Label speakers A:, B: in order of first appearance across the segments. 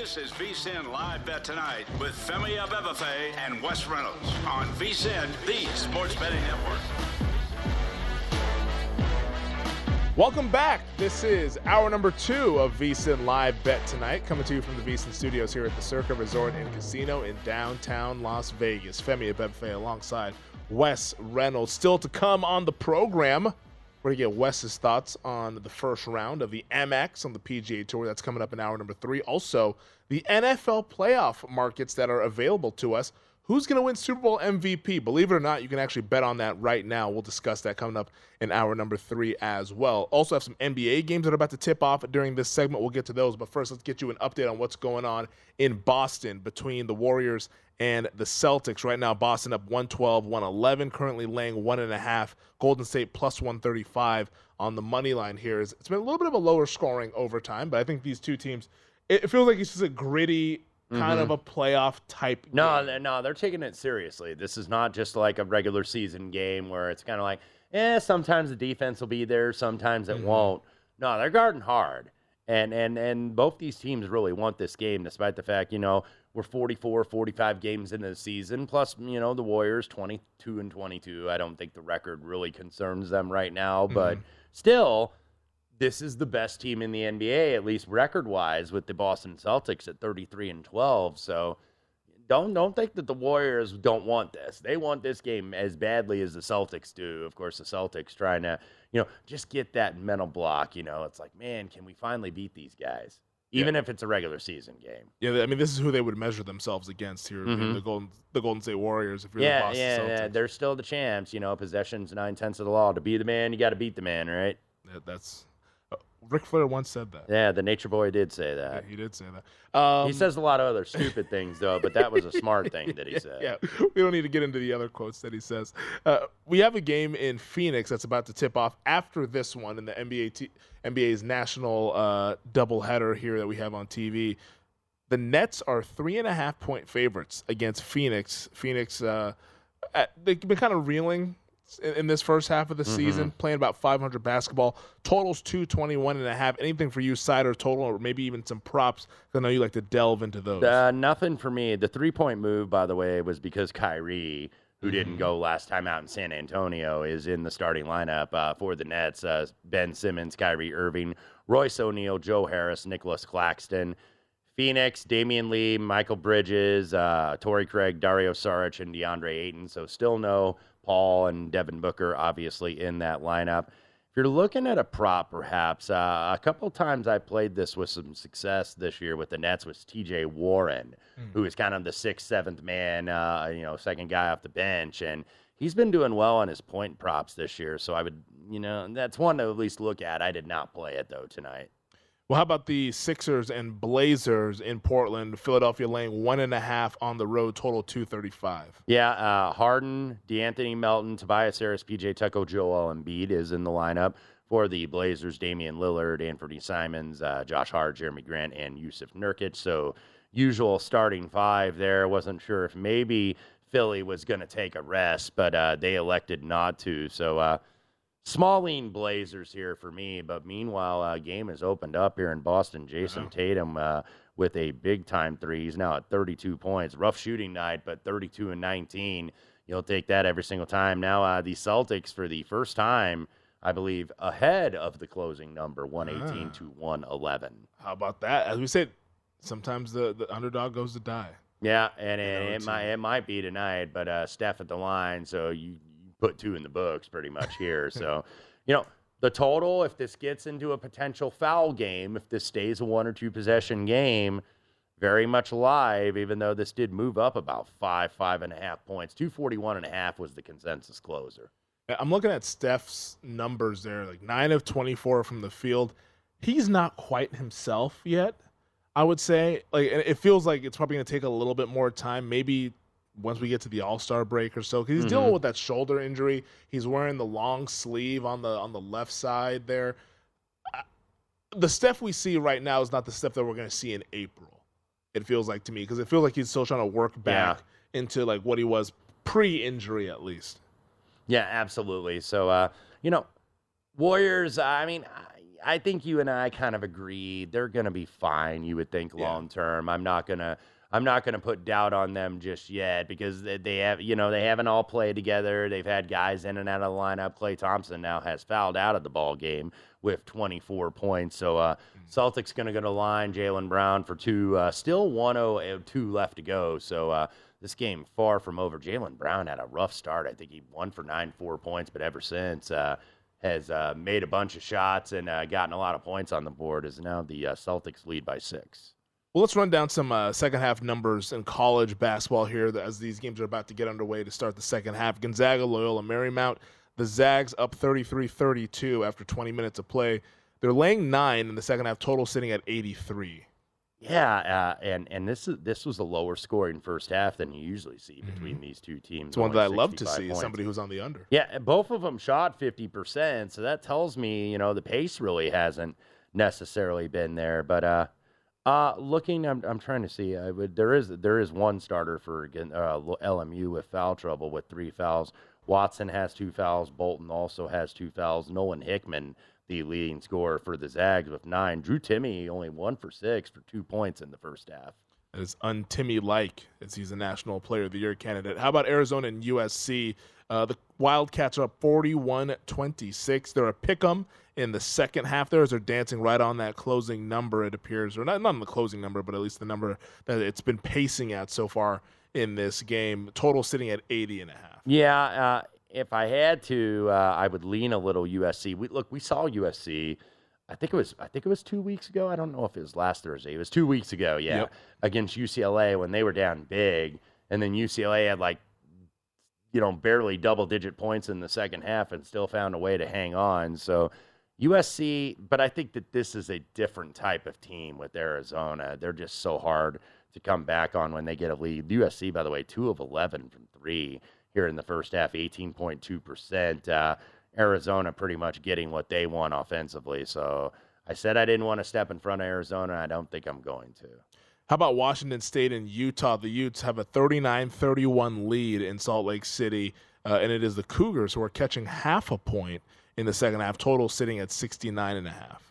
A: This is VSIN Live Bet Tonight with Femi Abebefe and Wes Reynolds on VSIN, the sports betting network.
B: Welcome back. This is hour number two of VSIN Live Bet Tonight, coming to you from the VSIN studios here at the Circa Resort and Casino in downtown Las Vegas. Femi Abebefe alongside Wes Reynolds. Still to come on the program. We're going to get Wes's thoughts on the first round of the Amex on the PGA Tour. That's coming up in hour number three. Also, the NFL playoff markets that are available to us. Who's going to win Super Bowl MVP? Believe it or not, you can actually bet on that right now. We'll discuss that coming up in hour number three as well. Also, have some NBA games that are about to tip off during this segment. We'll get to those. But first, let's get you an update on what's going on in Boston between the Warriors and the Celtics. Right now, Boston up 112, 111, currently laying one and a half. Golden State plus 135 on the money line here. It's been a little bit of a lower scoring overtime, but I think these two teams, it feels like it's just a gritty kind of mm-hmm. a playoff type.
C: No,
B: game.
C: no, they're taking it seriously. This is not just like a regular season game where it's kind of like, eh, sometimes the defense will be there, sometimes it mm-hmm. won't. No, they're guarding hard. And, and and both these teams really want this game, despite the fact, you know, we're 44, 45 games into the season. Plus, you know, the Warriors 22 and 22. I don't think the record really concerns them right now, but mm-hmm. still, this is the best team in the NBA, at least record wise, with the Boston Celtics at 33 and 12. So don't don't think that the Warriors don't want this. They want this game as badly as the Celtics do. Of course, the Celtics trying to, you know, just get that mental block. You know, it's like, man, can we finally beat these guys? Even if it's a regular season game.
B: Yeah, I mean, this is who they would measure themselves against here, mm-hmm. the Golden the Golden State Warriors. If you're the
C: Yeah,
B: Boston
C: yeah,
B: Celtics.
C: yeah. They're still the champs. You know, possessions nine tenths of the law. To be the man, you got to beat the man, right?
B: Yeah, that's Ric Flair once said that.
C: Yeah, the Nature Boy did say
B: Yeah,
C: that.
B: he did say that. Um,
C: he says a lot of other stupid things though, but that was a smart thing that he said.
B: Yeah, we don't need to get into the other quotes that he says. Uh, we have a game in Phoenix that's about to tip off after this one in the NBA t- NBA's national uh, doubleheader here that we have on TV. The Nets are three and a half point favorites against Phoenix. Phoenix, uh, at, they've been kind of reeling in, in this first half of the season, playing about 500 basketball. Totals 221 and a half. Anything for you, side or total, or maybe even some props? I know you like to delve into those.
C: Uh, nothing for me. The three point move, by the way, was because Kyrie, who didn't go last time out in San Antonio, is in the starting lineup uh, for the Nets. Uh, ben Simmons, Kyrie Irving, Royce O'Neal, Joe Harris, Nicholas Claxton. Phoenix, Damion Lee, Mikal Bridges, uh, Torrey Craig, Dario Saric, and DeAndre Ayton. So still no Paul and Devin Booker, obviously, in that lineup. if you're looking at a prop, perhaps uh, a couple times I played this with some success this year with the Nets was T.J. Warren,
B: Hmm.
C: who is kind of the sixth, seventh man, uh, you know, second guy off the bench, and he's been doing well on his point props this year. So I would, you know, that's one to at least look at. I did not play it though tonight.
B: Well, how about the Sixers and Blazers in Portland? Philadelphia laying one and a half on the road, total 235.
C: Yeah, uh, Harden, DeAnthony Melton, Tobias Harris, PJ Tucker, Joel Embiid is in the lineup for the Blazers. Damian Lillard, Anthony Simons, uh, Josh Hart, Jerami Grant, and Jusuf Nurkic. So usual starting five there. Wasn't sure if maybe Philly was going to take a rest, but uh, they elected not to. So small lean Blazers here for me. But meanwhile, uh, game has opened up here in Boston. Jayson Tatum uh, with a big time three. He's now at 32 points. Rough shooting night, but 32 and 19. You'll take that every single time. Now uh, the Celtics for the first time. I believe ahead of the closing number, 118
B: Ah.
C: to 111.
B: How about that? As we said, sometimes the, the underdog goes to die.
C: Yeah, and it, it might it might be tonight, but uh, Steph at the line, so you put two in the books pretty much here. so, you know, the total, if this gets into a potential foul game, if this stays a one or two possession game, very much live, even though this did move up about five, five and a half points. 241 and a half was the consensus closer.
B: I'm looking at Steph's numbers there, like nine of 24 from the field. He's not quite himself yet. I would say, like, it feels like it's probably going to take a little bit more time. Maybe once we get to the All Star break or so, because he's dealing with that shoulder injury. He's wearing the long sleeve on the on the left side there. I- The Steph we see right now is not the Steph that we're going to see in April. It feels like to me because it feels like he's still trying to work back into like what he was pre-injury at least.
C: Yeah, absolutely. So, uh, you know, Warriors, I mean, I, I think you and I kind of agree they're going to be fine, you would think
B: Yeah.
C: long term. I'm not going to I'm not going to put doubt on them just yet because they, have, you know, they haven't all played together. They've had guys in and out of the lineup. Klay Thompson now has fouled out of the ball game with 24 points. So uh, Celtics going to go to line. Jaylen Brown for two. Uh, still 102 left to go. So uh, this game far from over. Jaylen Brown had a rough start. I think he won for nine, four points, but ever since uh, has uh, made a bunch of shots and uh, gotten a lot of points on the board. Is now the uh, Celtics lead by six.
B: Well, let's run down some uh, second half numbers in college basketball here as these games are about to get underway to start the second half. Gonzaga, Loyola, Marymount. The Zags up 33 32 after 20 minutes of play. They're laying nine in the second half, total sitting at 83.
C: Yeah, uh, and and this is this was a lower scoring first half than you usually see between these two teams.
B: Mm-hmm. It's one that I love to see,
C: points.
B: somebody who's on the under.
C: Yeah, both of them shot 50%, so that tells me, you know, the pace really hasn't necessarily been there, but uh uh looking I'm I'm trying to see I would there is there is one starter for uh, LMU with foul trouble with 3 fouls. Watson has 2 fouls, Bolton also has 2 fouls. Nolan Hickman the leading scorer for the Zags with 9. Drew Timme only 1 for 6 for 2 points in the first half.
B: That is untimmy like as he's a National Player of the Year candidate. How about Arizona and USC? Uh, the Wildcats are up 41 26. They're a pick 'em in the second half there as they're dancing right on that closing number, it appears. Or not, not on the closing number, but at least the number that it's been pacing at so far in this game. Total sitting at 80 and a half.
C: Yeah, uh, if I had to, uh, I would lean a little USC. We look, we saw USC. I think it was I think it was two weeks ago. I don't know if it was last Thursday. It was two weeks ago. Yeah,
B: Yep.
C: against UCLA when they were down big, and then UCLA had like you know barely double digit points in the second half and still found a way to hang on. So USC, but I think that this is a different type of team with Arizona. They're just so hard to come back on when they get a lead. USC, by the way, two of eleven from three here in the first half, eighteen point two percent. Uh, Arizona pretty much getting what they want offensively. So I said I didn't want to step in front of Arizona. I don't think I'm going to.
B: How about Washington State and Utah? The Utes have a 39 31 lead in Salt Lake City, uh, and it is the Cougars who are catching half a point in the second half, total sitting at 69 and a half.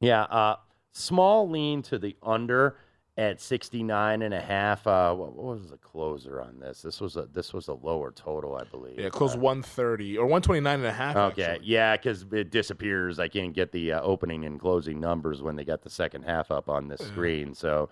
C: Yeah, uh, small lean to the under at 69 and a half. Uh, what, what was the closer on this? This was a this was a lower total, I believe.
B: Yeah, close
C: Uh,
B: 130 or 129 and a half.
C: Okay,
B: actually.
C: yeah, because it disappears. I can't get the uh, opening and closing numbers when they got the second half up on this screen. So,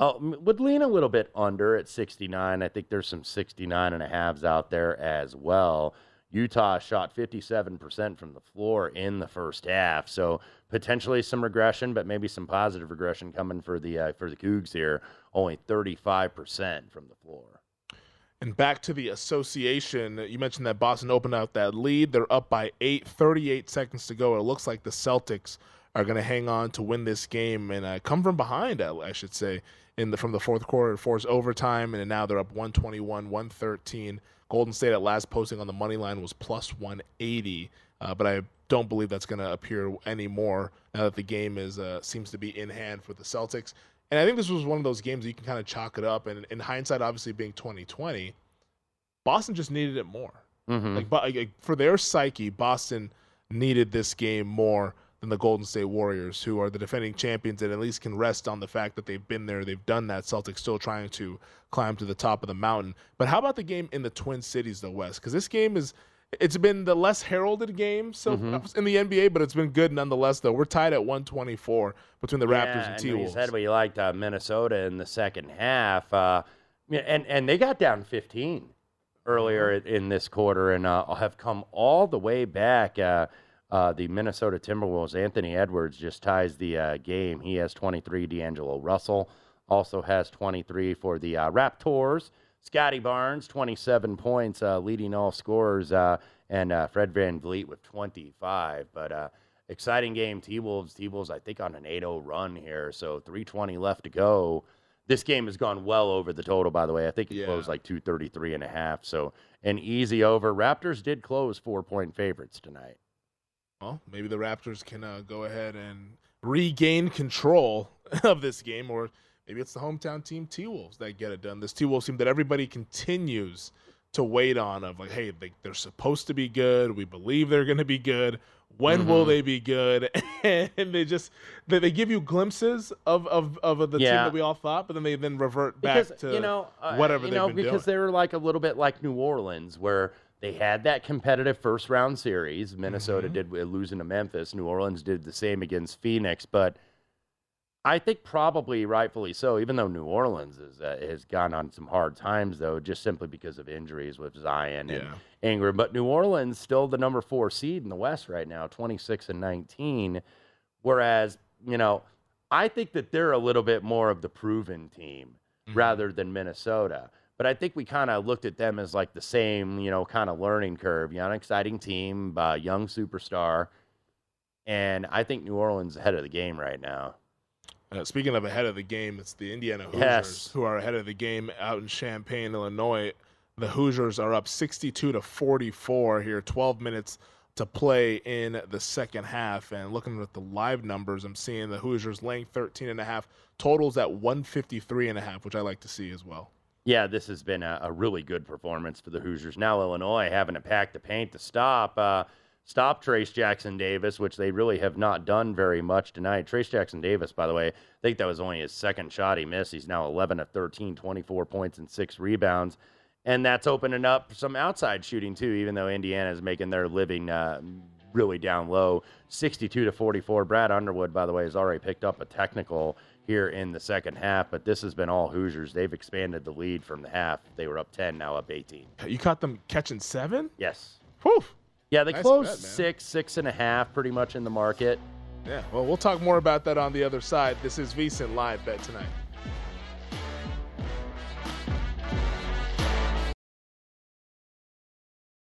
C: oh, would lean a little bit under at 69. I think there's some 69 and a halves out there as well. Utah shot 57% from the floor in the first half. So potentially some regression, but maybe some positive regression coming for the uh, for the Cougs here. Only 35% from the floor.
B: And back to the association, you mentioned that Boston opened out that lead. They're up by eight, 38 seconds to go. It looks like the Celtics are going to hang on to win this game and uh, come from behind, I should say, in the from the fourth quarter, force overtime, and now they're up 121, 113. Golden State at last posting on the money line was plus 180, uh, but I don't believe that's going to appear anymore now that the game is uh, seems to be in hand for the Celtics. And I think this was one of those games you can kind of chalk it up. And in hindsight, obviously being 2020, Boston just needed it more. Mm-hmm. Like, like for their psyche, Boston needed this game more than the Golden State Warriors, who are the defending champions and at least can rest on the fact that they've been there, they've done that. Celtics still trying to climb to the top of the mountain. But how about the game in the Twin Cities, the West? Because this game is. It's been the less heralded game so mm-hmm. in the NBA, but it's been good nonetheless. Though we're tied at 124 between the
C: yeah,
B: Raptors and T Wolves.
C: You said we liked uh, Minnesota in the second half, uh, and and they got down 15 earlier mm-hmm. in this quarter, and uh, have come all the way back. Uh, the Minnesota Timberwolves, Anthony Edwards just ties the uh, game. He has 23. D'Angelo Russell also has 23 for the uh, Raptors. Scottie Barnes, 27 points, uh, leading all scorers, uh, and uh, Fred VanVleet with 25. But exciting game. T Wolves, T Wolves, I think, on an 8 0 run here. So 320 left to go. This game has gone well over the total, by the way. I think it yeah. closed like 233 and a half. So an easy over. Raptors did close four point favorites tonight.
B: Well, maybe the Raptors can uh, go ahead and regain control of this game, or maybe it's the hometown team T Wolves that get it done. This T Wolves team that everybody continues to wait on of like, hey, they, are supposed to be good. We believe they're going to be good. When mm-hmm. will they be good? and they just they, they give you glimpses of of, of the yeah. team that we all thought, but then they then revert back
C: because,
B: to
C: you know
B: uh, whatever
C: you know
B: because
C: doing. they were like a little bit like New Orleans where they had that competitive first round series. Minnesota mm-hmm. did losing to Memphis. New Orleans did the same against Phoenix, but I think probably rightfully so. Even though New Orleans is, uh, has gone on some hard times, though, just simply because of injuries with Zion and yeah. Ingram. But New Orleans still the number four seed in the West right now, twenty six and nineteen. Whereas you know, I think that they're a little bit more of the proven team mm-hmm. rather than Minnesota. But I think we kind of looked at them as like the same, you know, kind of learning curve. Young, exciting team, uh, young superstar, and I think New Orleans ahead of the game right now.
B: Uh, speaking of ahead of the game, it's the Indiana Hoosiers
C: yes.
B: who are ahead of the game out in Champaign, Illinois. The Hoosiers are up 62 to 44 here, 12 minutes to play in the second half. And looking at the live numbers, I'm seeing the Hoosiers laying 13 and a half, totals at 153 and a half, which I like to see as well.
C: Yeah, this has been a, a, really good performance for the Hoosiers. Now Illinois having to pack the paint to stop uh, stop Trayce Jackson-Davis, which they really have not done very much tonight. Trayce Jackson-Davis, by the way, I think that was only his second shot he missed. He's now 11 of 13, 24 points and six rebounds. And that's opening up some outside shooting too, even though Indiana is making their living uh, really down low. 62 to 44. Brad Underwood, by the way, has already picked up a technical here in the second half, but this has been all Hoosiers. They've expanded the lead from the half. They were up 10, now up 18.
B: You caught them catching seven?
C: Yes.
B: Whew.
C: Yeah, they nice closed bet, six, six and a half pretty much in the market.
B: Yeah, well, we'll talk more about that on the other side. This is VSIN Live Bet tonight.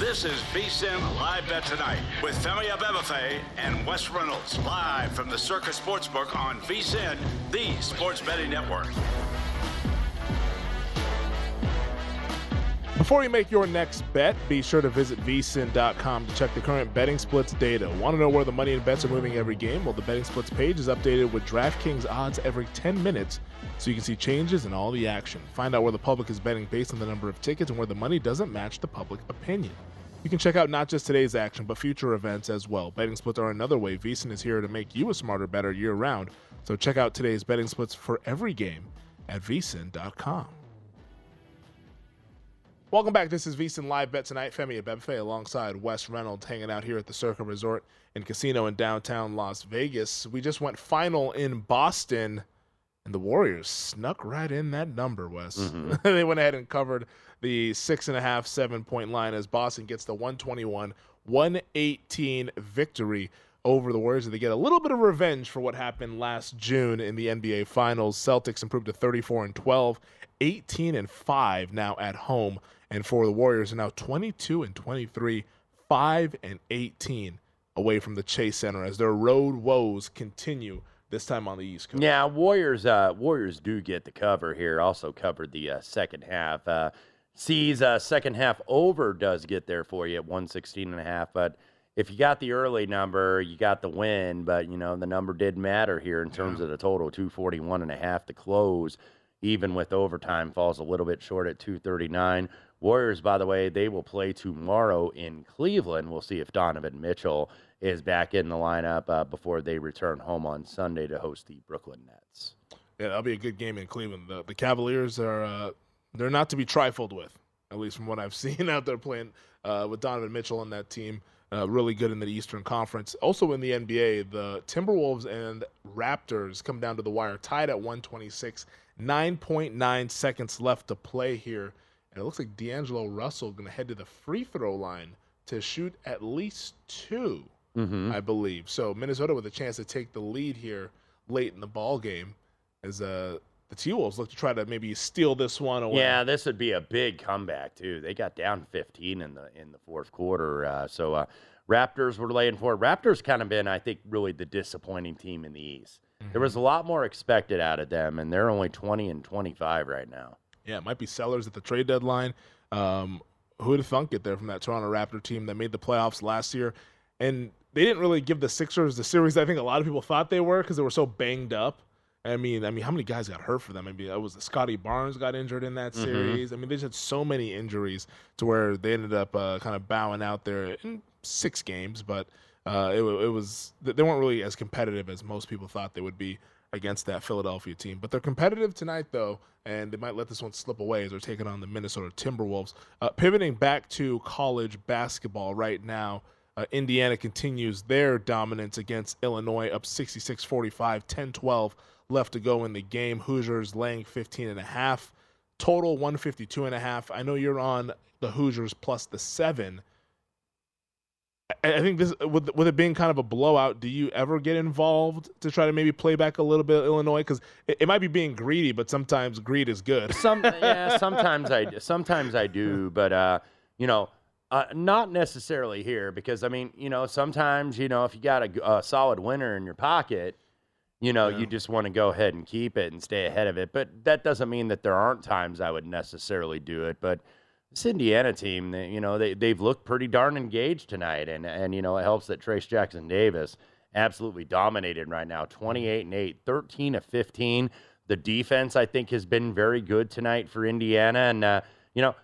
A: This is VSIN Live Bet Tonight with Femi Abebefe and Wes Reynolds live from the Circa Sportsbook on VSIN, the sports betting network.
B: Before you make your next bet, be sure to visit vsin.com to check the current betting splits data. Want to know where the money and bets are moving every game? Well, the betting splits page is updated with DraftKings odds every 10 minutes so you can see changes in all the action. Find out where the public is betting based on the number of tickets and where the money doesn't match the public opinion. You can check out not just today's action, but future events as well. Betting splits are another way VSIN is here to make you a smarter, better year round. So check out today's betting splits for every game at vsin.com. Welcome back. This is VSiN Live Bet Tonight. Femi Abebefe alongside Wes Reynolds hanging out here at the Circa Resort and Casino in downtown Las Vegas. We just went final in Boston, and the Warriors snuck right in that number, Wes. Mm-hmm. they went ahead and covered the six and a half, seven point line as Boston gets the 121 118 victory over the Warriors. They get a little bit of revenge for what happened last June in the NBA Finals. Celtics improved to 34 and 12, 18 and 5 now at home. And for the Warriors are now 22 and 23, 5 and 18 away from the Chase Center as their road woes continue this time on the East Coast.
C: Yeah, Warriors. Uh, Warriors do get the cover here. Also covered the uh, second half. Uh, sees uh, second half over does get there for you at 116 and a half. But if you got the early number, you got the win. But you know the number did matter here in terms of the total 241 and a half to close. Even with overtime, falls a little bit short at 239. Warriors, by the way, they will play tomorrow in Cleveland. We'll see if Donovan Mitchell is back in the lineup uh, before they return home on Sunday to host the Brooklyn Nets.
B: Yeah, that'll be a good game in Cleveland. The, the Cavaliers are uh, they're not to be trifled with, at least from what I've seen out there playing uh, with Donovan Mitchell on that team. Uh, really good in the Eastern Conference. Also in the NBA, the Timberwolves and Raptors come down to the wire, tied at 126. 9.9 seconds left to play here, and it looks like D'Angelo Russell going to head to the free throw line to shoot at least 2 I believe. So Minnesota with a chance to take the lead here late in the ball game, as uh, the T Wolves look to try to maybe steal this one away.
C: Yeah, this would be a big comeback too. They got down 15 in the in the fourth quarter. Uh, so uh, Raptors were laying for it. Raptors kind of been, I think, really the disappointing team in the East. There was a lot more expected out of them, and they're only 20 and 25 right now.
B: Yeah, it might be sellers at the trade deadline. Um, who would have thunk it there from that Toronto Raptor team that made the playoffs last year? And they didn't really give the Sixers the series I think a lot of people thought they were because they were so banged up. I mean, I mean, how many guys got hurt for them? Maybe it was Scottie Barnes got injured in that series. I mean, they just had so many injuries to where they ended up uh, kind of bowing out there in six games. But uh, it, it was they weren't really as competitive as most people thought they would be against that Philadelphia team. But they're competitive tonight, though, and they might let this one slip away as they're taking on the Minnesota Timberwolves. Uh, pivoting back to college basketball right now, uh, Indiana continues their dominance against Illinois, up 66 45, 10 12 left to go in the game. Hoosiers laying 15 and a half. Total 152 and a half. I know you're on the Hoosiers plus the seven. I think this with with it being kind of a blowout. Do you ever get involved to try to maybe play back a little bit of Illinois? Because it, it might be being greedy, but sometimes greed is good.
C: Some yeah, sometimes I sometimes I do, but uh, you know, uh, not necessarily here because I mean, you know, sometimes you know if you got a, a solid winner in your pocket, you know, you just want to go ahead and keep it and stay ahead of it. But that doesn't mean that there aren't times I would necessarily do it. But this Indiana team, they, you know, they they've looked pretty darn engaged tonight, and and you know, it helps that Trayce Jackson-Davis absolutely dominated right now, 28 and 8, 13 of 15. The defense, I think, has been very good tonight for Indiana, and uh, you know,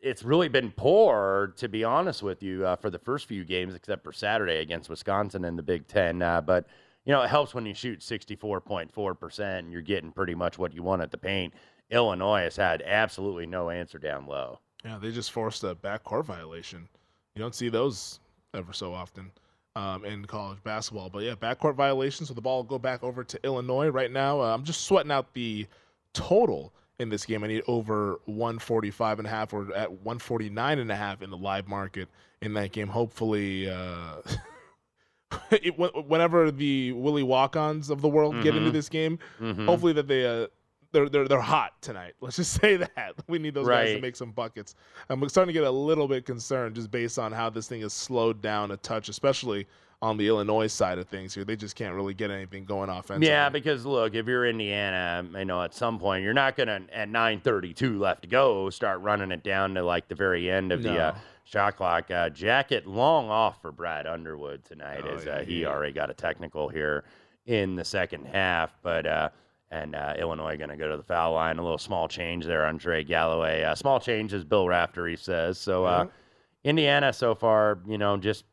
C: it's really been poor, to be honest with you, uh, for the first few games, except for Saturday against Wisconsin in the Big Ten. Uh, but you know, it helps when you shoot 64.4% and you're getting pretty much what you want at the paint. Illinois has had absolutely no answer down low.
B: Yeah, they just forced a backcourt violation. You don't see those ever so often um, in college basketball. But yeah, backcourt violation. So the ball will go back over to Illinois right now. Uh, I'm just sweating out the total in this game. I need over 145 and a half or at 149 and a half in the live market in that game. Hopefully, uh, it, whenever the Willie Walk-ons of the world get into
C: Mhm.
B: this game,
C: Mhm.
B: hopefully that they uh, they're they're they're hot tonight. Let's just say that we need those guys to make some buckets. I'm starting to get a little bit concerned just based on how this thing is slowed down a touch, especially on the Illinois side of things here. They just can't really get anything going offensively.
C: Yeah, because look, if you're Indiana, you know at some point you're not gonna at 9:32 left to go start running it down to like the very end of the uh,
B: No.
C: shot clock. Uh, jacket long off for Brad Underwood tonight
B: Oh,
C: as
B: yeah,
C: uh, he
B: yeah.
C: already got a technical here in the second half, but. Uh, and uh, Illinois going to go to the foul line. A little small change there on Trey Galloway. Uh, small change, as Bill Raftery says. So uh, Indiana so far, you know, just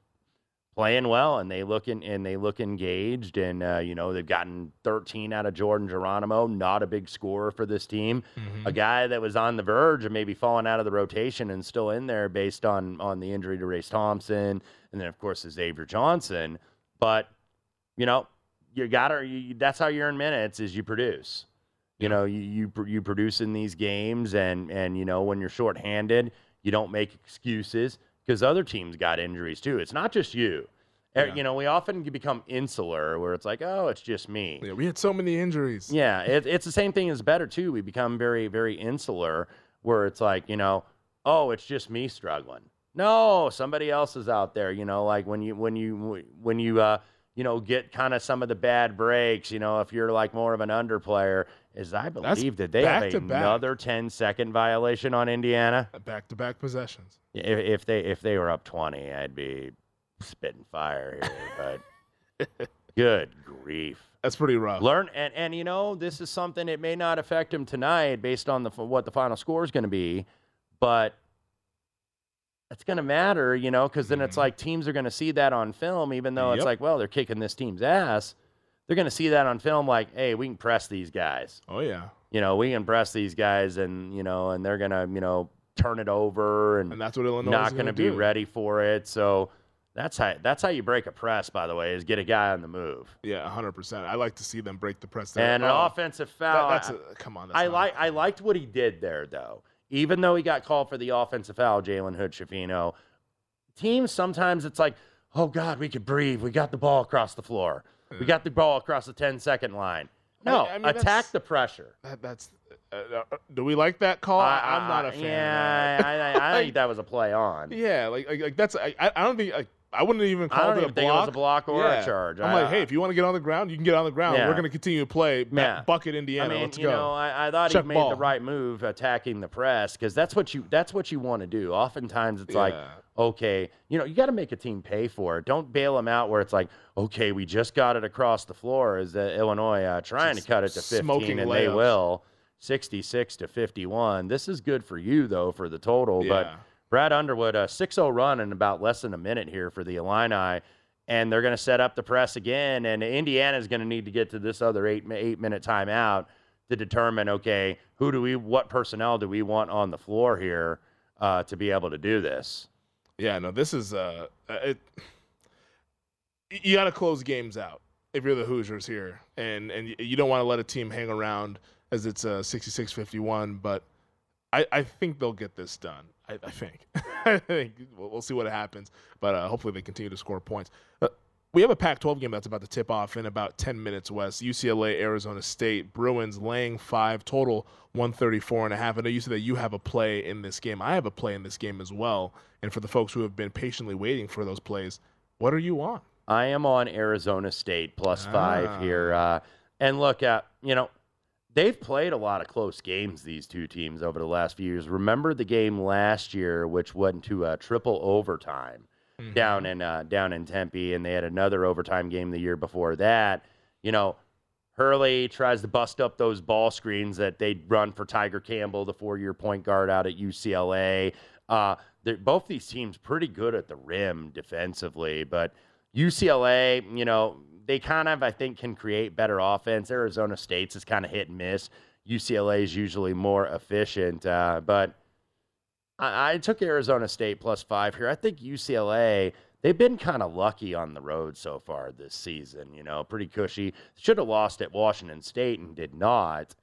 C: playing well and they look in, and they look engaged and uh, you know they've gotten 13 out of Jordan Geronimo not a big scorer for this team a guy that was on the verge of maybe falling out of the rotation and still in there based on on the injury to Race Thompson and then of course is Xavier Johnson but you know you got to you, that's how you earn minutes is you produce you know you you, you produce in these games and and you know when you're shorthanded you don't make excuses because other teams got injuries too it's not just you Eh,
B: Yeah.
C: you know we often become insular where it's like oh it's just me
B: Yeah, we had so many injuries.
C: yeah, it, it's the same thing as better too. We become very, very insular, where it's like, you know, oh, it's just me struggling. No, somebody else is out there. You know, like when you when you when you uh you know get kind of some of the bad breaks. You know, if you're like more of an underplayer, is I
B: That's
C: believe that they have another 10 second violation on Indiana.
B: Back to back possessions.
C: If, if they if they were up 20, I'd be spitting fire here. But good grief.
B: That's pretty rough.
C: Learn and and you know this is something it may not affect him tonight based on the what the final score is going to be, but it's going to matter, you know, because then it's mm-hmm. like teams are going to see that on film, even though it's like, well, they're kicking this team's ass. They're going to see that on film, like, hey, we can press these guys.
B: Oh yeah,
C: You know, we can press these guys, and you know, and they're going to, you know, turn it over and,
B: and that's what Illinois
C: not going to
B: do.
C: be ready for it. So that's how that's how you break a press. By the way, is get a guy on the move.
B: Yeah, hundred percent. I like to see them break the press. There.
C: And an
B: Oh,
C: offensive
B: that-
C: foul.
B: that's a, come on. That's
C: I like I liked what he did there though. Even though he got called for the offensive foul, Jalen Hood-Schifino. Teams sometimes it's like, oh God, we could breathe. We got the ball across the floor. We got the ball across the 10 second line. No,
B: I mean,
C: attack the pressure.
B: That, that's. Uh, uh, do we like that call? I, am not a fan.
C: Yeah,
B: of that.
C: I, I, I think that was a play on.
B: Yeah, like, like, like that's. I, I I don't think. Like, I wouldn't even call it a
C: think it was
B: block.
C: a block or a charge.
B: I'm
C: I-
B: like, hey, if you want to get on the ground, you can get on the ground.
C: Yeah.
B: We're going to continue to play.
C: Yeah.
B: Bucket Indiana.
C: I mean,
B: Let's
C: you
B: go.
C: know, I, I thought
B: Check
C: he made
B: ball.
C: the right move attacking the press because that's what you that's what you want to do. Oftentimes, it's like, okay, you know, you got to make a team pay for it. Don't bail them out where it's like, okay, we just got it across the floor. Is uh, Illinois uh, trying
B: Just
C: to cut it to 15,
B: smoking
C: and they will. 66 to 51. This is good for you though for the total, but
B: Yeah.
C: Brad Underwood, a 6-0 run in about less than a minute here for the Illini. and they're going to set up the press again. And Indiana is going to need to get to this other eight eight minute timeout to determine okay, who do we, what personnel do we want on the floor here uh, to be able to do this?
B: Yeah, no, this is uh, it. You got to close games out if you're the Hoosiers here, and and you don't want to let a team hang around as it's a 66-51. But I, I think they'll get this done. I, I think. I think we'll, we'll, see what happens, but uh, hopefully they continue to score points. Uh, we have a Pac-12 game that's about to tip off in about 10 minutes. West UCLA, Arizona State, Bruins laying five total, 134 and a half. I know you said that you have a play in this game. I have a play in this game as well. And for the folks who have been patiently waiting for those plays, what are you on?
C: I am on Arizona State plus five ah. here. Uh, and look, at you know, they've played a lot of close games, these two teams, over the last few years. Remember the game last year, which went to a triple overtime mm-hmm. down in uh, down in Tempe, and they had another overtime game the year before that. You know, Hurley tries to bust up those ball screens that they run for Tiger Campbell, the four-year point guard out at UCLA. Uh, both these teams pretty good at the rim defensively, but UCLA, you know, they kind of I think can create better offense. Arizona State's is kind of hit and miss. UCLA is usually more efficient, uh, but I, I took Arizona State plus five here. I think UCLA they've been kind of lucky on the road so far this season. You know, pretty cushy. Should have lost at Washington State and did not.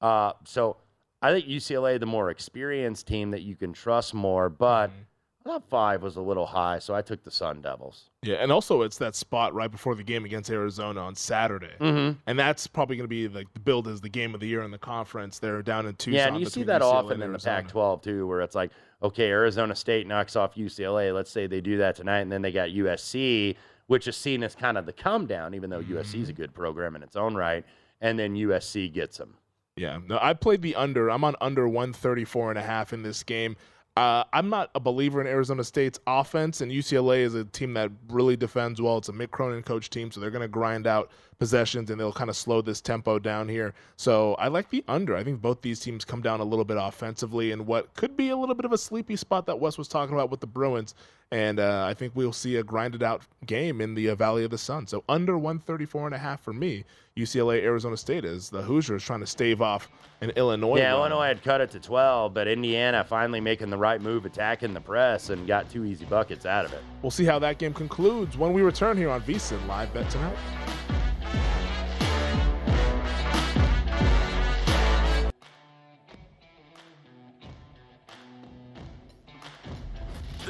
C: Uh, so I think UCLA the more experienced team that you can trust more, but. Mm-hmm Thought five was a little high, so I took the Sun Devils.
B: Yeah, and also it's that spot right before the game against Arizona on Saturday,
C: mm-hmm.
B: and that's probably going to be like the build as the game of the year in the conference. They're down in Tucson.
C: Yeah, and you see that UCLA often in the Pac-12 too, where it's like, okay, Arizona State knocks off UCLA. Let's say they do that tonight, and then they got USC, which is seen as kind of the come down, even though mm-hmm. USC is a good program in its own right, and then USC gets them.
B: Yeah, no, I played the under. I'm on under 134 and a half in this game. Uh, I'm not a believer in Arizona State's offense, and UCLA is a team that really defends well. It's a Mick Cronin coach team, so they're going to grind out possessions and they'll kind of slow this tempo down here. So I like the under. I think both these teams come down a little bit offensively in what could be a little bit of a sleepy spot that Wes was talking about with the Bruins. And uh, I think we'll see a grinded out game in the uh, Valley of the Sun. So under 134 and a half for me. UCLA, Arizona State is the Hoosiers trying to stave off an Illinois.
C: Yeah, run. Illinois had cut it to 12, but Indiana finally making the right move, attacking the press, and got two easy buckets out of it.
B: We'll see how that game concludes when we return here on VSIN Live Bet Tonight.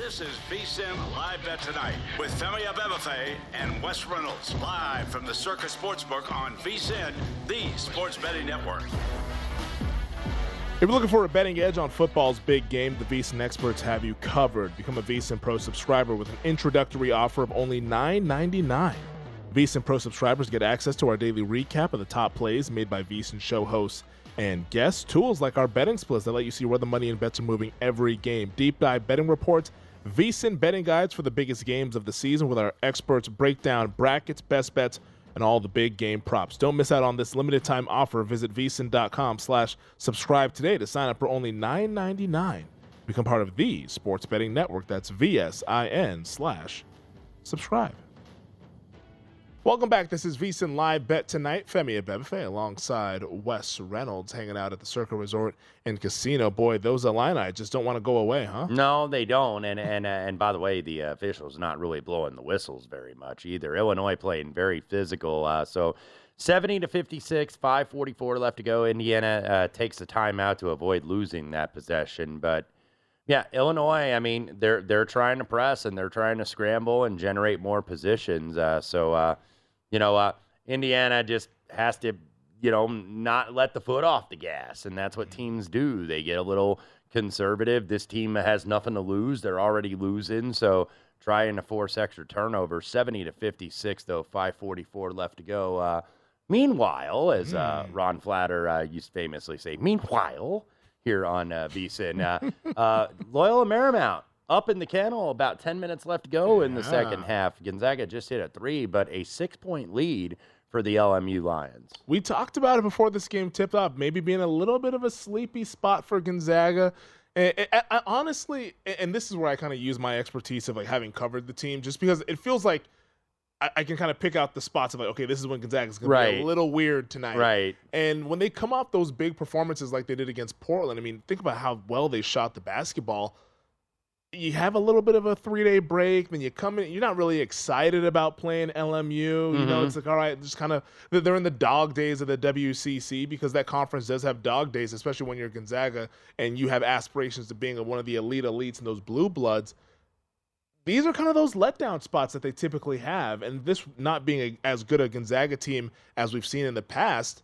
A: This is VSIN Live Bet Tonight with Femi Abebefe and Wes Reynolds live from the Circa Sportsbook on VSIN, the sports betting network.
B: If you're looking for a betting edge on football's big game, the VSIN experts have you covered. Become a VSIN Pro subscriber with an introductory offer of only $9.99. VSIN Pro subscribers get access to our daily recap of the top plays made by VSIN show hosts and guests, tools like our betting splits that let you see where the money and bets are moving every game, deep dive betting reports, VSIN betting guides for the biggest games of the season with our experts break down brackets, best bets, and all the big game props. Don't miss out on this limited time offer. Visit vsin.com slash subscribe today to sign up for only $9.99. Become part of the sports betting network. That's VSIN slash subscribe. Welcome back. This is VSIN Live Bet Tonight. Femi Abebefe alongside Wes Reynolds hanging out at the Circa Resort and Casino. Boy, those Illini just don't want to go away, huh?
C: No, they don't. And and uh, and by the way, the officials not really blowing the whistles very much either. Illinois playing very physical. Uh, so 70 to 56, 544 left to go. Indiana uh, takes the timeout to avoid losing that possession, but yeah, Illinois. I mean, they're they're trying to press and they're trying to scramble and generate more positions. Uh, so uh, you know, uh, Indiana just has to, you know, not let the foot off the gas, and that's what teams do. They get a little conservative. This team has nothing to lose; they're already losing, so trying to force extra turnover. Seventy to fifty-six, though. Five forty-four left to go. Uh, meanwhile, as uh, hmm. Ron Flatter uh, used to famously say, "Meanwhile." Here on uh, VSIN, uh, uh, Loyola Marymount up in the kennel. About 10 minutes left to go in the second half. Gonzaga just hit a three, but a six point lead for the LMU Lions.
B: We talked about it before this game tipped off, maybe being a little bit of a sleepy spot for Gonzaga. And, and, and honestly, and this is where I kind of use my expertise of like having covered the team, just because it feels like I, I can kind of pick out the spots of like, okay, this is when Gonzaga's going to be a little weird tonight.
C: Right.
B: And when they come off those big performances like they did against Portland, I mean, think about how well they shot the basketball. You have a little bit of a three day break, then you come in. You're not really excited about playing LMU. You know, it's mm-hmm. like all right, just kind of they're in the dog days of the WCC because that conference does have dog days, especially when you're Gonzaga and you have aspirations to being one of the elite elites and those blue bloods these are kind of those letdown spots that they typically have. And this not being a, as good a Gonzaga team as we've seen in the past,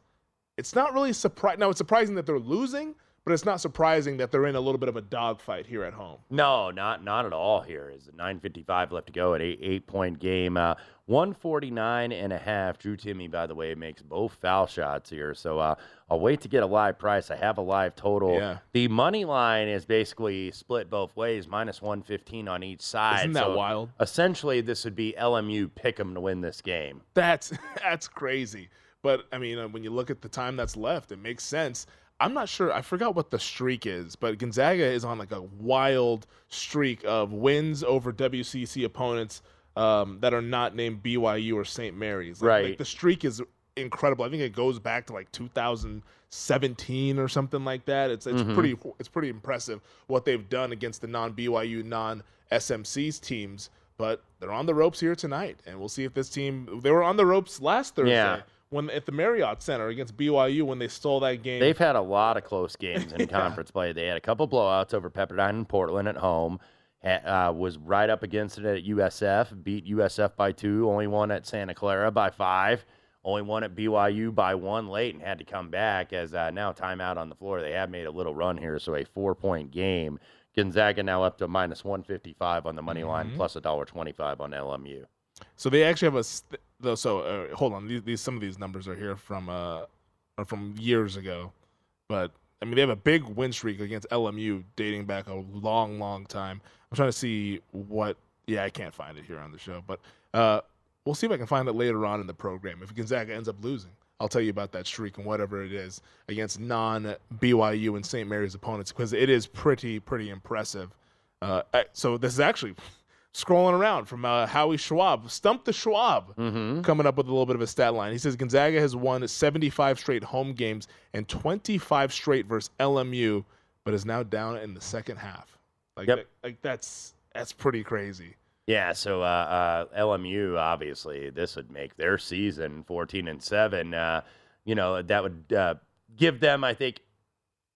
B: it's not really surprising. Now, it's surprising that they're losing, but it's not surprising that they're in a little bit of a dogfight here at home.
C: No, not not at all here. Is 9.55 left to go at eight, eight point game. Uh, 149 and a half. Drew Timme, by the way, makes both foul shots here. So uh, I'll wait to get a live price. I have a live total.
B: Yeah.
C: The money line is basically split both ways, minus 115 on each side.
B: Isn't that
C: So
B: wild?
C: Essentially, this would be LMU pick 'em to win this game.
B: That's that's crazy. But I mean, uh, when you look at the time that's left, it makes sense. I'm not sure. I forgot what the streak is, but Gonzaga is on like a wild streak of wins over WCC opponents um, that are not named BYU or St. Mary's. Like,
C: Right.
B: Like the streak is incredible. I think it goes back to like 2017 or something like that. It's it's
C: Mhm.
B: pretty it's pretty impressive what they've done against the non BYU non SMC's teams. But they're on the ropes here tonight, and we'll see if this team. They were on the ropes last Thursday
C: Yeah.
B: When at the Marriott Center against BYU when they stole that game.
C: They've had a lot of close games in conference play. They had a couple blowouts over Pepperdine and Portland at home. Uh, was right up against it at USF. Beat USF by two. Only won at Santa Clara by five. Only won at BYU by one late and had to come back as uh, now timeout on the floor. They have made a little run here, so a four point game. Gonzaga now up to minus 155 on the money line,
B: Mhm.
C: plus a dollar 25 on LMU.
B: So they actually have a though. So uh, hold on, these, these some of these numbers are here from uh are from years ago, but I mean they have a big win streak against LMU dating back a long, long time. I'm trying to see what. Yeah, I can't find it here on the show, but uh, we'll see if I can find it later on in the program. If Gonzaga ends up losing, I'll tell you about that streak and whatever it is against non BYU and St. Mary's opponents because it is pretty, pretty impressive. Uh, so this is actually scrolling around from uh, Howie Schwab, Stump the Schwab,
C: Mm-hmm.
B: coming up with a little bit of a stat line. He says Gonzaga has won 75 straight home games and 25 straight versus LMU, but is now down in the second half. Like,
C: Yep.
B: that- like that's that's pretty crazy.
C: Yeah, so uh, uh, LMU obviously this would make their season 14 and seven. Uh, you know that would uh, give them, I think,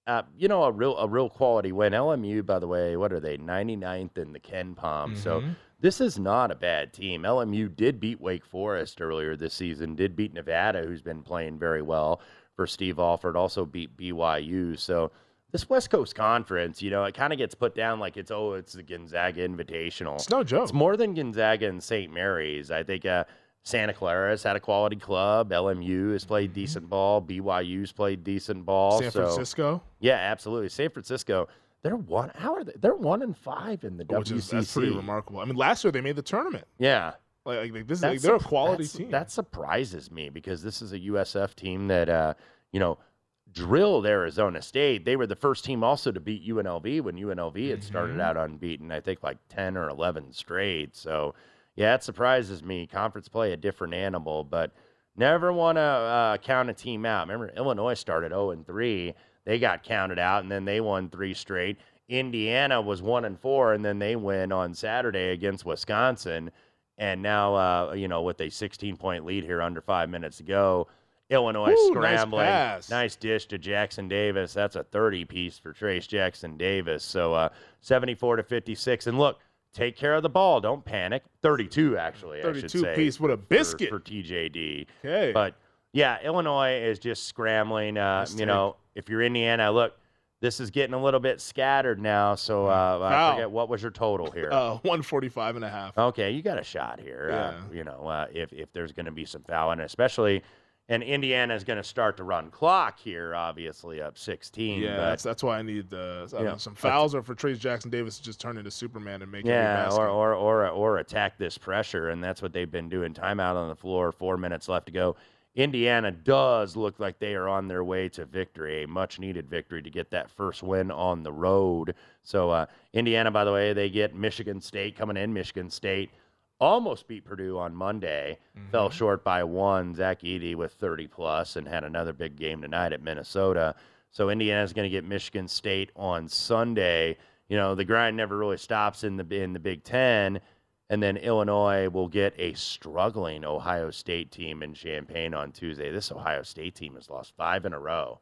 C: uh, you know, a real a real quality win. LMU, by the way, what are they? 99th in the KenPom. So
B: Mhm.
C: this is not a bad team. LMU did beat Wake Forest earlier this season. Did beat Nevada, who's been playing very well for Steve Alford. Also beat BYU. So this West Coast Conference, you know, it kind of gets put down like it's oh, it's the Gonzaga Invitational.
B: It's no joke.
C: It's more than Gonzaga and St. Mary's. I think uh, Santa Clara has had a quality club. LMU has played decent ball. BYU's played decent ball.
B: San
C: so-
B: Francisco,
C: yeah, absolutely. San Francisco, they're one. How are they? They're one and five in the
B: which
C: WCC.
B: is that's pretty remarkable. I mean, last year they made the tournament.
C: Yeah,
B: Like, like this is like, they're a quality team.
C: That surprises me because this is a USF team that uh, you know drilled Arizona State. They were the first team also to beat UNLV when UNLV had started
B: Mhm.
C: out unbeaten. I think like ten or eleven straight. So yeah, it surprises me. Conference play a different animal, but never want to uh, count a team out. Remember, Illinois started zero and three. They got counted out, and then they won three straight. Indiana was one and four, and then they win on Saturday against Wisconsin. And now, uh, you know, with a 16 point lead here under five minutes to go, Illinois
B: Ooh, nice
C: scrambling.
B: pass.
C: Nice dish to Jackson-Davis. That's a 30 piece for Trayce Jackson-Davis. So uh, 74 to 56. And look, take care of the ball. Don't panic. 32, actually. I should
B: 32
C: say,
B: piece with a biscuit.
C: for, TJD.
B: Okay.
C: But yeah, Illinois is just scrambling. Uh,
B: Nice
C: you
B: take.
C: know, if you're Indiana, look, this is getting a little bit scattered now. So uh, I forget what was your total here.
B: uh, 145 and a half.
C: Okay, you got a shot here. Uh,
B: Yeah.
C: you know, uh, if if there's going to be some fouling, especially, and Indiana is going to start to run clock here, obviously up 16.
B: Yeah,
C: but-
B: that's, that's why I need uh, I know, some fouls or for Trayce Jackson-Davis to just turn into Superman and make
C: yeah, or, or or or attack this pressure, and that's what they've been doing. Timeout on the floor, four minutes left to go. Indiana does look like they are on their way to victory, a much needed victory to get that first win on the road. So, uh, Indiana, by the way, they get Michigan State coming in. Michigan State almost beat Purdue on Monday, mm-hmm. fell short by one. Zach Edey with 30 plus, and had another big game tonight at Minnesota. So Indiana's going to get Michigan State on Sunday. You know the grind never really stops in the in the Big Ten, and then Illinois will get a struggling Ohio State team in Champaign on Tuesday. This Ohio State team has lost five in a row.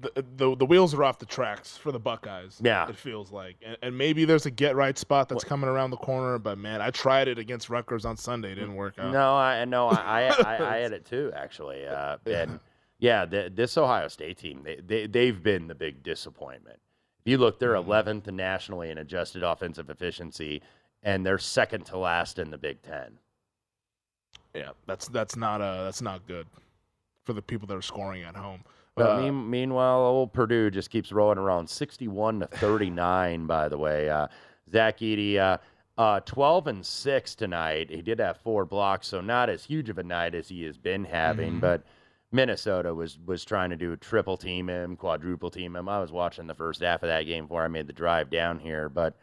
B: The, the the wheels are off the tracks for the Buckeyes.
C: Yeah.
B: it feels like, and, and maybe there's a get right spot that's coming around the corner. But man, I tried it against Rutgers on Sunday, it didn't work out.
C: No, I no, I I, I, I had it too actually, uh, and yeah, the, this Ohio State team they, they they've been the big disappointment. If you look, they're 11th nationally in adjusted offensive efficiency, and they're second to last in the Big Ten.
B: Yeah, that's that's not uh that's not good for the people that are scoring at home.
C: But
B: Uh,
C: mean, meanwhile, old Purdue just keeps rolling around, 61 to 39. by the way, uh, Zach Edey, uh, uh, 12 and six tonight. He did have four blocks, so not as huge of a night as he has been having.
B: Mhm.
C: But Minnesota was was trying to do a triple team him, quadruple team him. I was watching the first half of that game before I made the drive down here, but.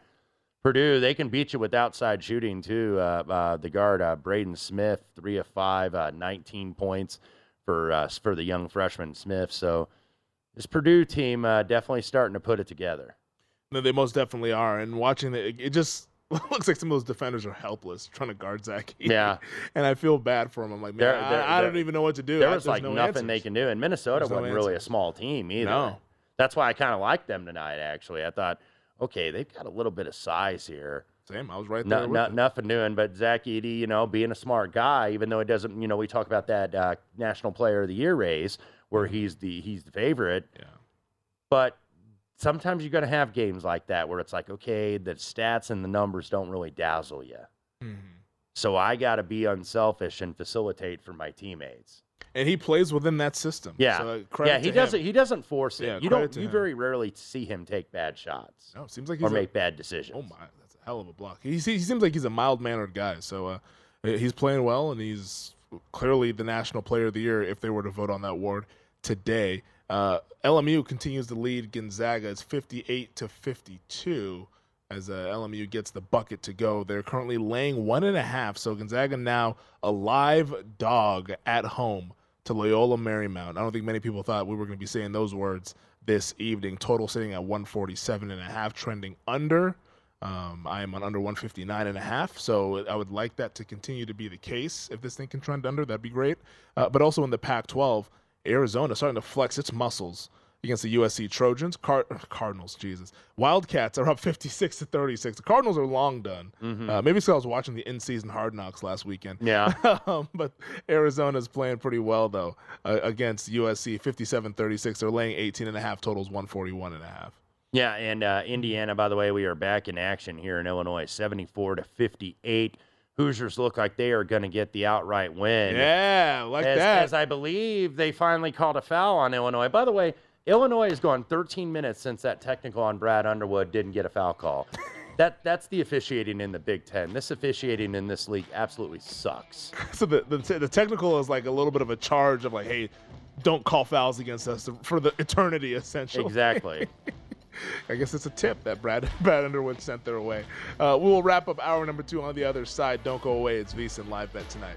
C: Purdue, they can beat you with outside shooting too. Uh, uh, the guard uh, Braden Smith, three of five, uh, 19 points for uh, for the young freshman Smith. So this Purdue team uh, definitely starting to put it together.
B: No, they most definitely are. And watching it, it just looks like some of those defenders are helpless trying to guard Zach.
C: Yeah.
B: and I feel bad for him. I'm like, man,
C: There-
B: I,
C: there-
B: I don't even know what to do.
C: There
B: I-
C: was
B: there's
C: like
B: no
C: nothing they can do, and Minnesota
B: There's
C: wasn't really a small team either.
B: No.
C: That's why I kind of liked them tonight. Actually, I thought, okay, they've got a little bit of size here.
B: Same, I was right there. with
C: no, nothing doing, but Zach Edey, you know, being a smart guy, even though it doesn't, you know, we talk about that uh, National Player of the Year race where he's the he's the favorite.
B: Yeah.
C: But sometimes you're going to have games like that where it's like, okay, the stats and the numbers don't really dazzle you.
B: Mhm.
C: So I got to be unselfish and facilitate for my teammates.
B: And he plays within that system.
C: Yeah,
B: So, uh,
C: yeah, he doesn't.
B: him.
C: He doesn't force it.
B: Yeah,
C: you don't. You
B: him.
C: very rarely see him take bad shots
B: No, seems like
C: or
B: he's a-
C: make bad decisions.
B: Oh my, hell of a block. He, he seems like he's a mild mannered guy. So uh, he's playing well, and he's clearly the national player of the year if they were to vote on that award today. Uh, LMU continues to lead Gonzaga. It's 58 to 52 as uh, LMU gets the bucket to go. They're currently laying one and a half. So Gonzaga now a live dog at home to Loyola Marymount. I don't think many people thought we were going to be saying those words this evening. Total sitting at 147 and a half, trending under. Um, I am on under 159 and a half, so I would like that to continue to be the case. If this thing can trend under, that'd be great. Uh, but also in the Pac-12, Arizona starting to flex its muscles against the USC Trojans. Car- Cardinals, Jesus. Wildcats are up 56 to 36. The Cardinals are long done. Uh, maybe because I was watching the in-season Hard Knocks last weekend.
C: Yeah.
B: um, but Arizona's playing pretty well though uh, against USC 57-36. They're laying 18 and a half totals 141 and a half.
C: Yeah, and uh, Indiana, by the way, we are back in action here in Illinois, seventy-four to fifty-eight. Hoosiers look like they are going to get the outright win.
B: Yeah, like
C: as,
B: that.
C: as I believe they finally called a foul on Illinois. By the way, Illinois has gone 13 minutes since that technical on Brad Underwood didn't get a foul call. that that's the officiating in the Big Ten. This officiating in this league absolutely sucks.
B: so the, the the technical is like a little bit of a charge of like, hey, don't call fouls against us for the eternity, essentially.
C: Exactly.
B: I guess it's a tip that Brad Brad Underwood sent their way. Uh, we will wrap up hour number two on the other side. Don't go away. It's VSiN live bet tonight.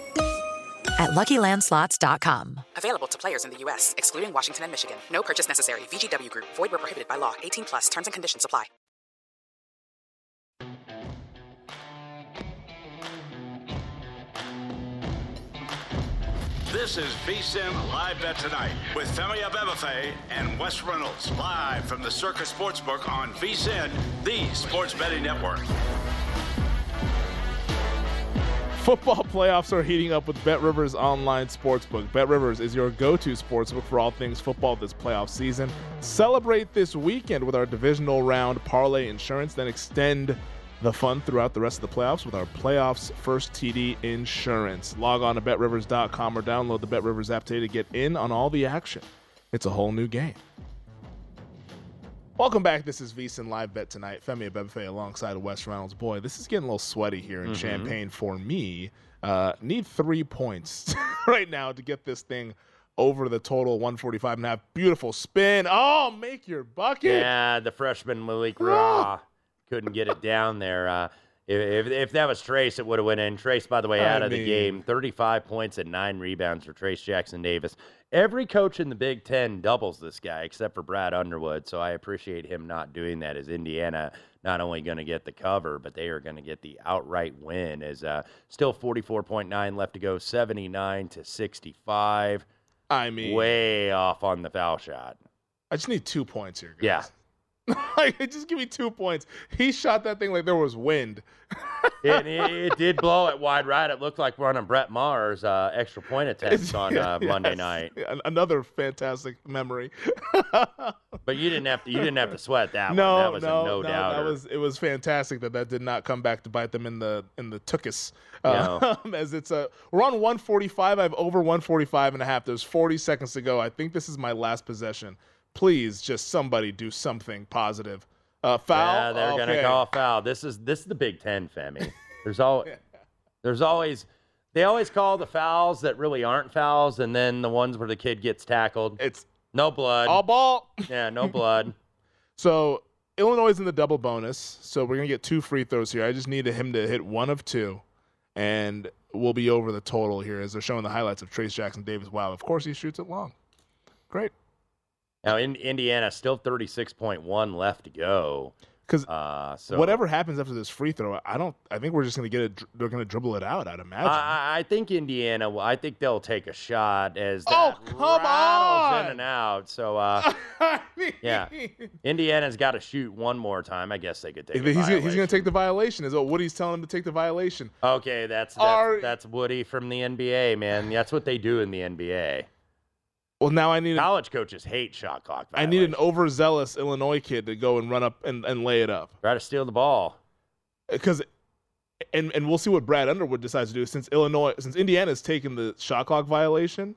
D: at luckylandslots.com.
E: Available to players in the U.S., excluding Washington and Michigan. No purchase necessary. VGW Group, void where prohibited by law. 18 plus terms and conditions apply.
A: This is VSIN Live Bet Tonight with Femi Abebefe and Wes Reynolds live from the Circa Sportsbook on VSIN, the sports betting network.
B: Football playoffs are heating up with Bet Rivers online sportsbook. Bet Rivers is your go-to sportsbook for all things football this playoff season. Celebrate this weekend with our divisional round parlay insurance, then extend the fun throughout the rest of the playoffs with our playoffs first TD insurance. Log on to betrivers.com or download the Bet Rivers app today to get in on all the action. It's a whole new game. Welcome back. This is VSIN Live Bet tonight. Femi Abebefe alongside Wes Reynolds. Boy, this is getting a little sweaty here in
C: Mhm.
B: Champaign for me. Uh, need three points right now to get this thing over the total 145 and a half. Beautiful spin. Oh, make your bucket.
C: Yeah, the freshman Malik Raw couldn't get it down there. Uh, if, if, if that was Trayce, it would have went in. Trayce, by the way,
B: I
C: out of the game. 35 points and nine rebounds for Trayce Jackson-Davis. Every coach in the Big Ten doubles this guy except for Brad Underwood. So I appreciate him not doing that. As Indiana not only going to get the cover, but they are going to get the outright win. As uh, still 44.9 left to go, 79 to 65.
B: I mean,
C: way off on the foul shot.
B: I just need two points here, guys.
C: Yeah.
B: like, just give me two points. He shot that thing like there was wind.
C: it, it, it did blow it wide right. It looked like running Brett Maher's uh, extra point attempt on uh, Monday night.
B: An- Another fantastic memory.
C: But you didn't have to. You didn't have to sweat that
B: no,
C: one. That was
B: no,
C: a no,
B: no,
C: doubt.
B: That was it was fantastic that that did not come back to bite them in the in the tuchus. Uh, as it's a we're on 145. I have over 145 and a half. There's 40 seconds to go. I think this is my last possession. Please, just somebody do something positive. Uh, foul.
C: Yeah, they're
B: okay.
C: gonna call a foul. This is this is the Big Ten, Femi. There's all there's always they always call the fouls that really aren't fouls, and then the ones where the kid gets tackled.
B: It's
C: no blood.
B: all ball.
C: Yeah, no blood.
B: So Illinois is in the double bonus, so we're gonna get two free throws here. I just needed him to hit one of two, and we'll be over the total here as they're showing the highlights of Trayce Jackson-Davis. Wow, of course he shoots it long. Great.
C: Now in Indiana, still 36.1 left to go.
B: 'Cause
C: uh, so
B: Whatever happens after this free throw, I don't. I think we're just gonna get it. They're gonna dribble it out. I'd imagine.
C: I, I think Indiana. I think they'll take a shot as that
B: Oh, come
C: rattles
B: on!
C: in and out. So uh, yeah, Indiana's got to shoot one more time. I guess they could take.
B: he's he's gonna take the violation. Is what Woody's telling him to take the violation.
C: Okay, that's that's,
B: Are-
C: that's Woody from the NBA, man. That's what they do in the NBA.
B: Now I need.
C: College coaches hate shot clock.
B: I need an overzealous Illinois kid to go and run up and, and lay it up.
C: Try to steal the ball.
B: Because, and and we'll see what Brad Underwood decides to do. Since Illinois, since Indiana's taken the shot clock violation,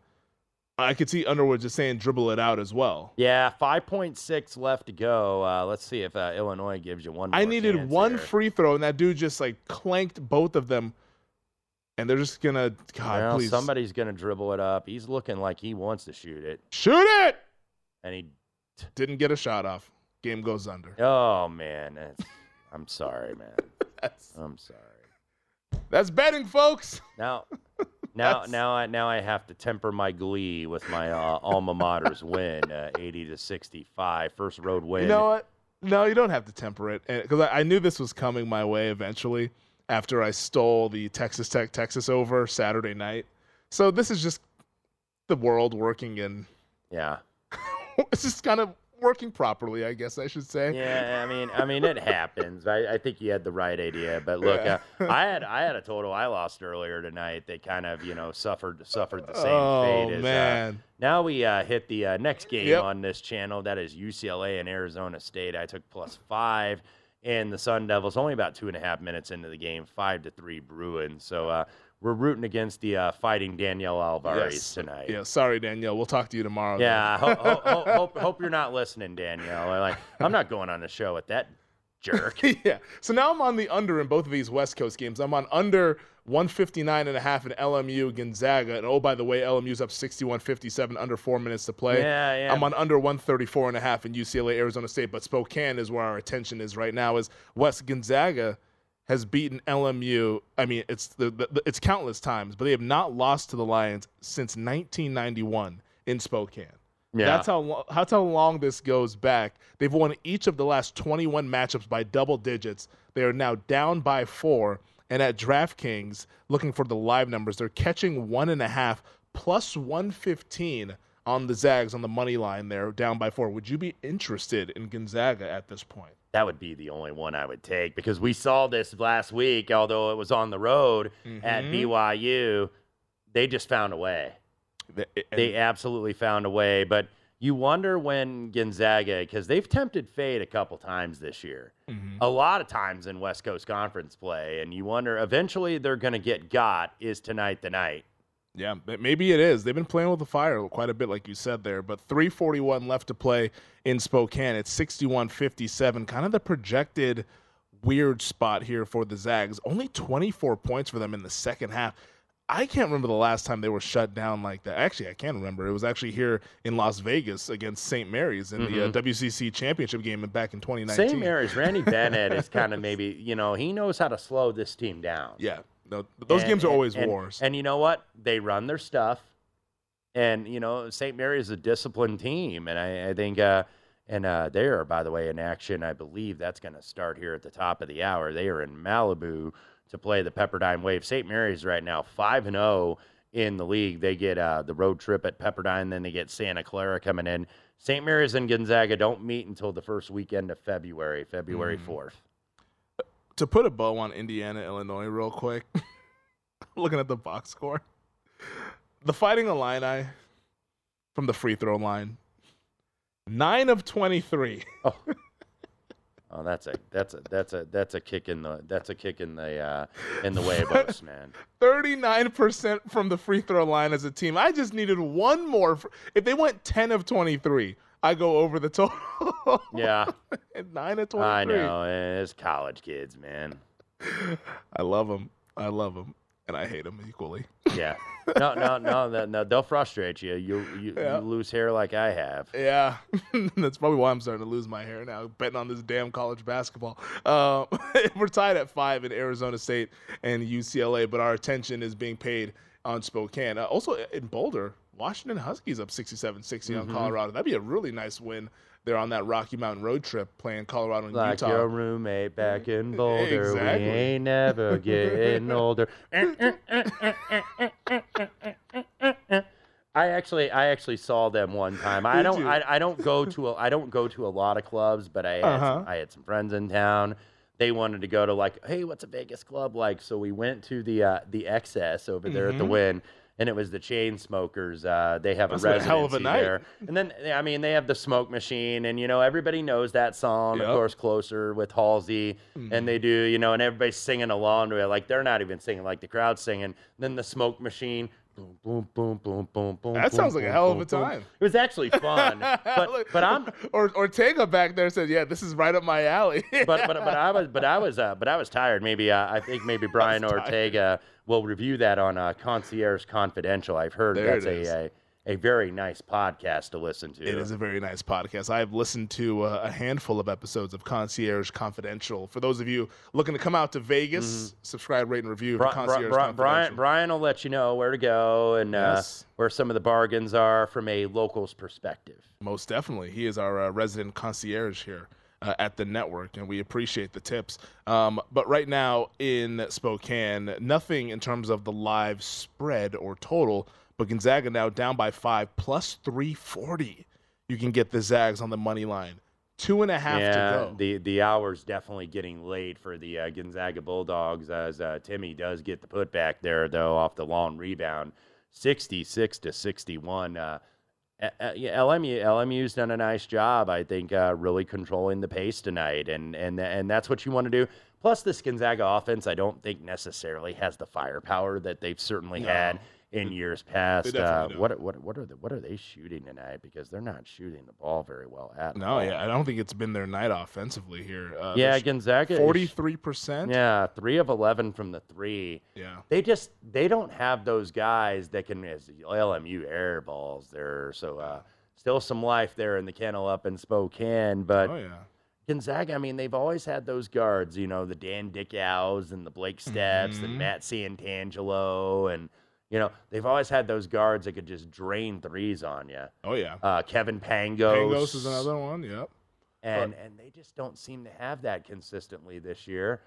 B: I could see Underwood just saying dribble it out as well.
C: Yeah, five point six left to go. Uh, let's see if uh, Illinois gives you one.
B: I needed one
C: here.
B: free throw, and that dude just like clanked both of them, and they're just gonna God
C: Well,
B: please
C: somebody's gonna dribble it up. He's looking like he wants to shoot it,
B: shoot it.
C: and he.
B: Didn't get a shot off. Game goes under.
C: Oh man, I'm sorry, man. I'm sorry.
B: That's betting, folks.
C: Now, now, now, I now I have to temper my glee with my uh, alma mater's win, uh, 80 to 65, first road win.
B: You know what? No, you don't have to temper it because I, I knew this was coming my way eventually. After I stole the Texas Tech Texas over Saturday night, so this is just the world working in.
C: Yeah.
B: It's just kind of working properly, I guess I should say.
C: Yeah, I mean, I mean, it happens. I, I think you had the right idea, but look,
B: Yeah.
C: uh, I had I had a total I lost earlier tonight. They kind of you know suffered suffered the same
B: Oh,
C: fate as.
B: man.
C: Uh, now we uh, hit the uh, next game
B: Yep.
C: on this channel. That is UCLA and Arizona State. I took plus five, and the Sun Devils only about two and a half minutes into the game, five to three Bruins. So uh, we're rooting against the uh, fighting Danielle Alvarez
B: Yes.
C: tonight.
B: Yeah, sorry, Danielle. We'll talk to you tomorrow.
C: Yeah, ho- ho- ho- hope, hope you're not listening, Danielle. Like, I'm not going on the show with that jerk.
B: yeah. So now I'm on the under in both of these West Coast games. I'm on under 159 and a half in LMU Gonzaga. And oh, by the way, LMU's up 61-57 under four minutes to play.
C: Yeah, yeah.
B: I'm on under 134 and a half in UCLA Arizona State. But Spokane is where our attention is right now. Is West Gonzaga has beaten LMU. I mean, it's the, the it's countless times, but they have not lost to the Lions since 1991 in Spokane.
C: Yeah.
B: That's how lo- that's how long this goes back. They've won each of the last 21 matchups by double digits. They are now down by four, and at DraftKings, looking for the live numbers, they're catching one and a half plus 115 on the Zags on the money line. There, down by four. Would you be interested in Gonzaga at this point?
C: that would be the only one I would take because we saw this last week, although it was on the road at
B: Mhm.
C: BYU. They just found a way.
B: The-
C: They absolutely found a way. But you wonder when Gonzaga, because they've tempted fate a couple times this year,
B: Mhm.
C: a lot of times in West Coast Conference play, and you wonder eventually they're going to get got. Is tonight the night?
B: Yeah, maybe it is. They've been playing with the fire quite a bit, like you said there. But 341 left to play in Spokane. It's 61 57. Kind of the projected weird spot here for the Zags. Only 24 points for them in the second half. I can't remember the last time they were shut down like that. Actually, I can remember. It was actually here in Las Vegas against St. Mary's in the uh,
C: Mhm.
B: WCC championship game back in 2019.
C: St. Mary's, Randy Bennett is kind of maybe, you know, he knows how to slow this team down.
B: Yeah. No, those
C: And-
B: games are
C: and-
B: always
C: and-
B: wars.
C: And you know what? They run their stuff. And, you know, St. Mary is a disciplined team. And I, I think, uh, and uh, they are, by the way, in action. I believe that's going to start here at the top of the hour. They are in Malibu to play the Pepperdine Wave. St. Mary's right now 5 and 0 in the league. They get uh, the road trip at Pepperdine, then they get Santa Clara coming in. St. Mary's and Gonzaga don't meet until the first weekend of February, February
B: Mm.
C: 4th.
B: to put a bow on Indiana, Illinois, real quick, looking at the box score, the Fighting Illini from the free throw line, nine of twenty-three.
C: Oh, that's a that's a that's a that's a kick in the that's a kick in the uh, in the huevos, man.
B: Thirty-nine percent from the free throw line as a team. I just needed one more. If they went ten of twenty-three, I go over the total.
C: Yeah,
B: nine of twenty-three.
C: I know. It's college kids, man.
B: I love them. I love them, and I hate them equally.
C: Yeah. No, no, no, no, no. They'll frustrate you. You you,
B: Yeah.
C: you lose hair like I have.
B: Yeah, that's probably why I'm starting to lose my hair now, betting on this damn college basketball. Uh, we're tied at five in Arizona State and UCLA, but our attention is being paid on Spokane. Uh, also in Boulder, Washington Huskies up 67 60 on. Colorado. That'd be a really nice win there on that Rocky Mountain road trip playing Colorado and
C: Like
B: Utah.
C: your roommate back in Boulder,
B: Exactly.
C: we ain't never getting older. I actually, I actually saw them one time. I don't. I, I don't go to, a, I don't go to a lot of clubs, but I had, some,
B: Uh-huh.
C: I had some friends in town. They wanted to go to like, hey, what's a Vegas club like? So we went to the uh, the XS over there at the
B: Mhm.
C: Wynn, and it was the Chainsmokers. Uh, they have
B: That's
C: a
B: a hell of a night.
C: there, and then I mean they have the Smoke Machine, and you know everybody knows that song,
B: Yep.
C: of course, Closer with Halsey,
B: Mhm.
C: and they do, you know, and everybody's singing along to it, like they're not even singing, like the crowd's singing. Then the Smoke Machine. Boom, boom, boom, boom, boom, boom.
B: That
C: boom,
B: sounds like a
C: boom,
B: hell of a time.
C: It was actually fun, but but I'm
B: or Ortega back there said, "Yeah, this is right up my alley."
C: but but but I was but I was uh, but I was tired. Maybe uh, I think maybe Brian
B: tired.
C: Ortega will review that on uh, Concierge Confidential. I've heard
B: There
C: that's a, a a very nice podcast to listen to.
B: It is a very nice podcast. I've listened to uh, a handful of episodes of Concierge Confidential. For those of you looking to come out to Vegas, subscribe, rate, and review
C: Bri-
B: Concierge
C: Bri-
B: Confidential.
C: Brian Brian will let you know where to go and
B: Yes.
C: uh, where some of the bargains are from a local's perspective.
B: Most definitely. He is our uh, resident concierge here uh, at the network, and we appreciate the tips. Um, but right now in Spokane, nothing in terms of the live spread or total, but Gonzaga now down by five, plus 340 you can get the Zags on the money line. Two and a half
C: yeah,
B: to go.
C: the the hour's definitely getting late for the uh, Gonzaga Bulldogs as uh, Timme does get the putback there though off the long rebound, sixty six to sixty one. Uh, uh, LMU LMU's done a nice job, I think, uh, really controlling the pace tonight, and and and that's what you want to do. Plus, this Gonzaga offense, I don't think necessarily has the firepower that they've certainly
B: No.
C: had in years past. Uh, what what what are the, what are they shooting tonight? Because they're not shooting the ball very well at
B: No,
C: all.
B: yeah, I don't think it's been their night offensively here. Uh,
C: Yeah, Gonzaga
B: 43%.
C: Yeah, three of eleven from the three.
B: Yeah.
C: They just they don't have those guys that can as LMU air balls there. So uh, still some life there in the kennel up in Spokane, but
B: Oh, yeah.
C: Gonzaga, I mean, they've always had those guards, you know, the Dan Dickaus and the Blake Stepps
B: Mhm.
C: and Matt Santangelo, and you know, they've always had those guards that could just drain threes on you.
B: Oh, yeah.
C: Uh, Kevin Pangos.
B: Pangos is another one. Yep.
C: and and they just don't seem to have that consistently this year.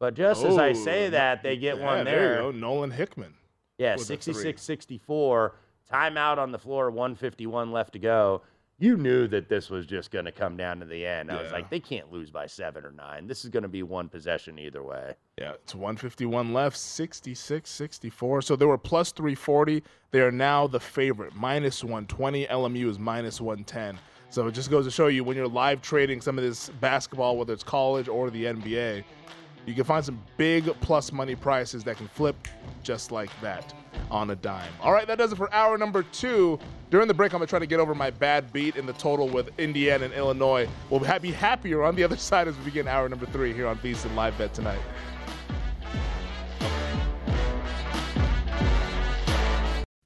C: But just as I
B: Oh,
C: say that, they get
B: yeah,
C: one
B: there.
C: there.
B: you go. Nolan Hickman.
C: Yeah,
B: with the three.
C: 66 64. Timeout on the floor, 151 left to go. You knew that this was just going to come down to the end. I was like, they can't lose by seven or nine. This is going to be one possession either way.
B: Yeah, it's 151 left, 66 64. So they were plus 340. They are now the favorite, minus 120. LMU is minus 110. So it just goes to show you when you're live trading some of this basketball, whether it's college or the NBA, you can find some big plus money prices that can flip just like that on a dime. All right, that does it for hour number two. During the break, I'm going to try to get over my bad beat in the total with Indiana and Illinois. We'll be happier on the other side as we begin hour number three here on VSiN Live Bet tonight.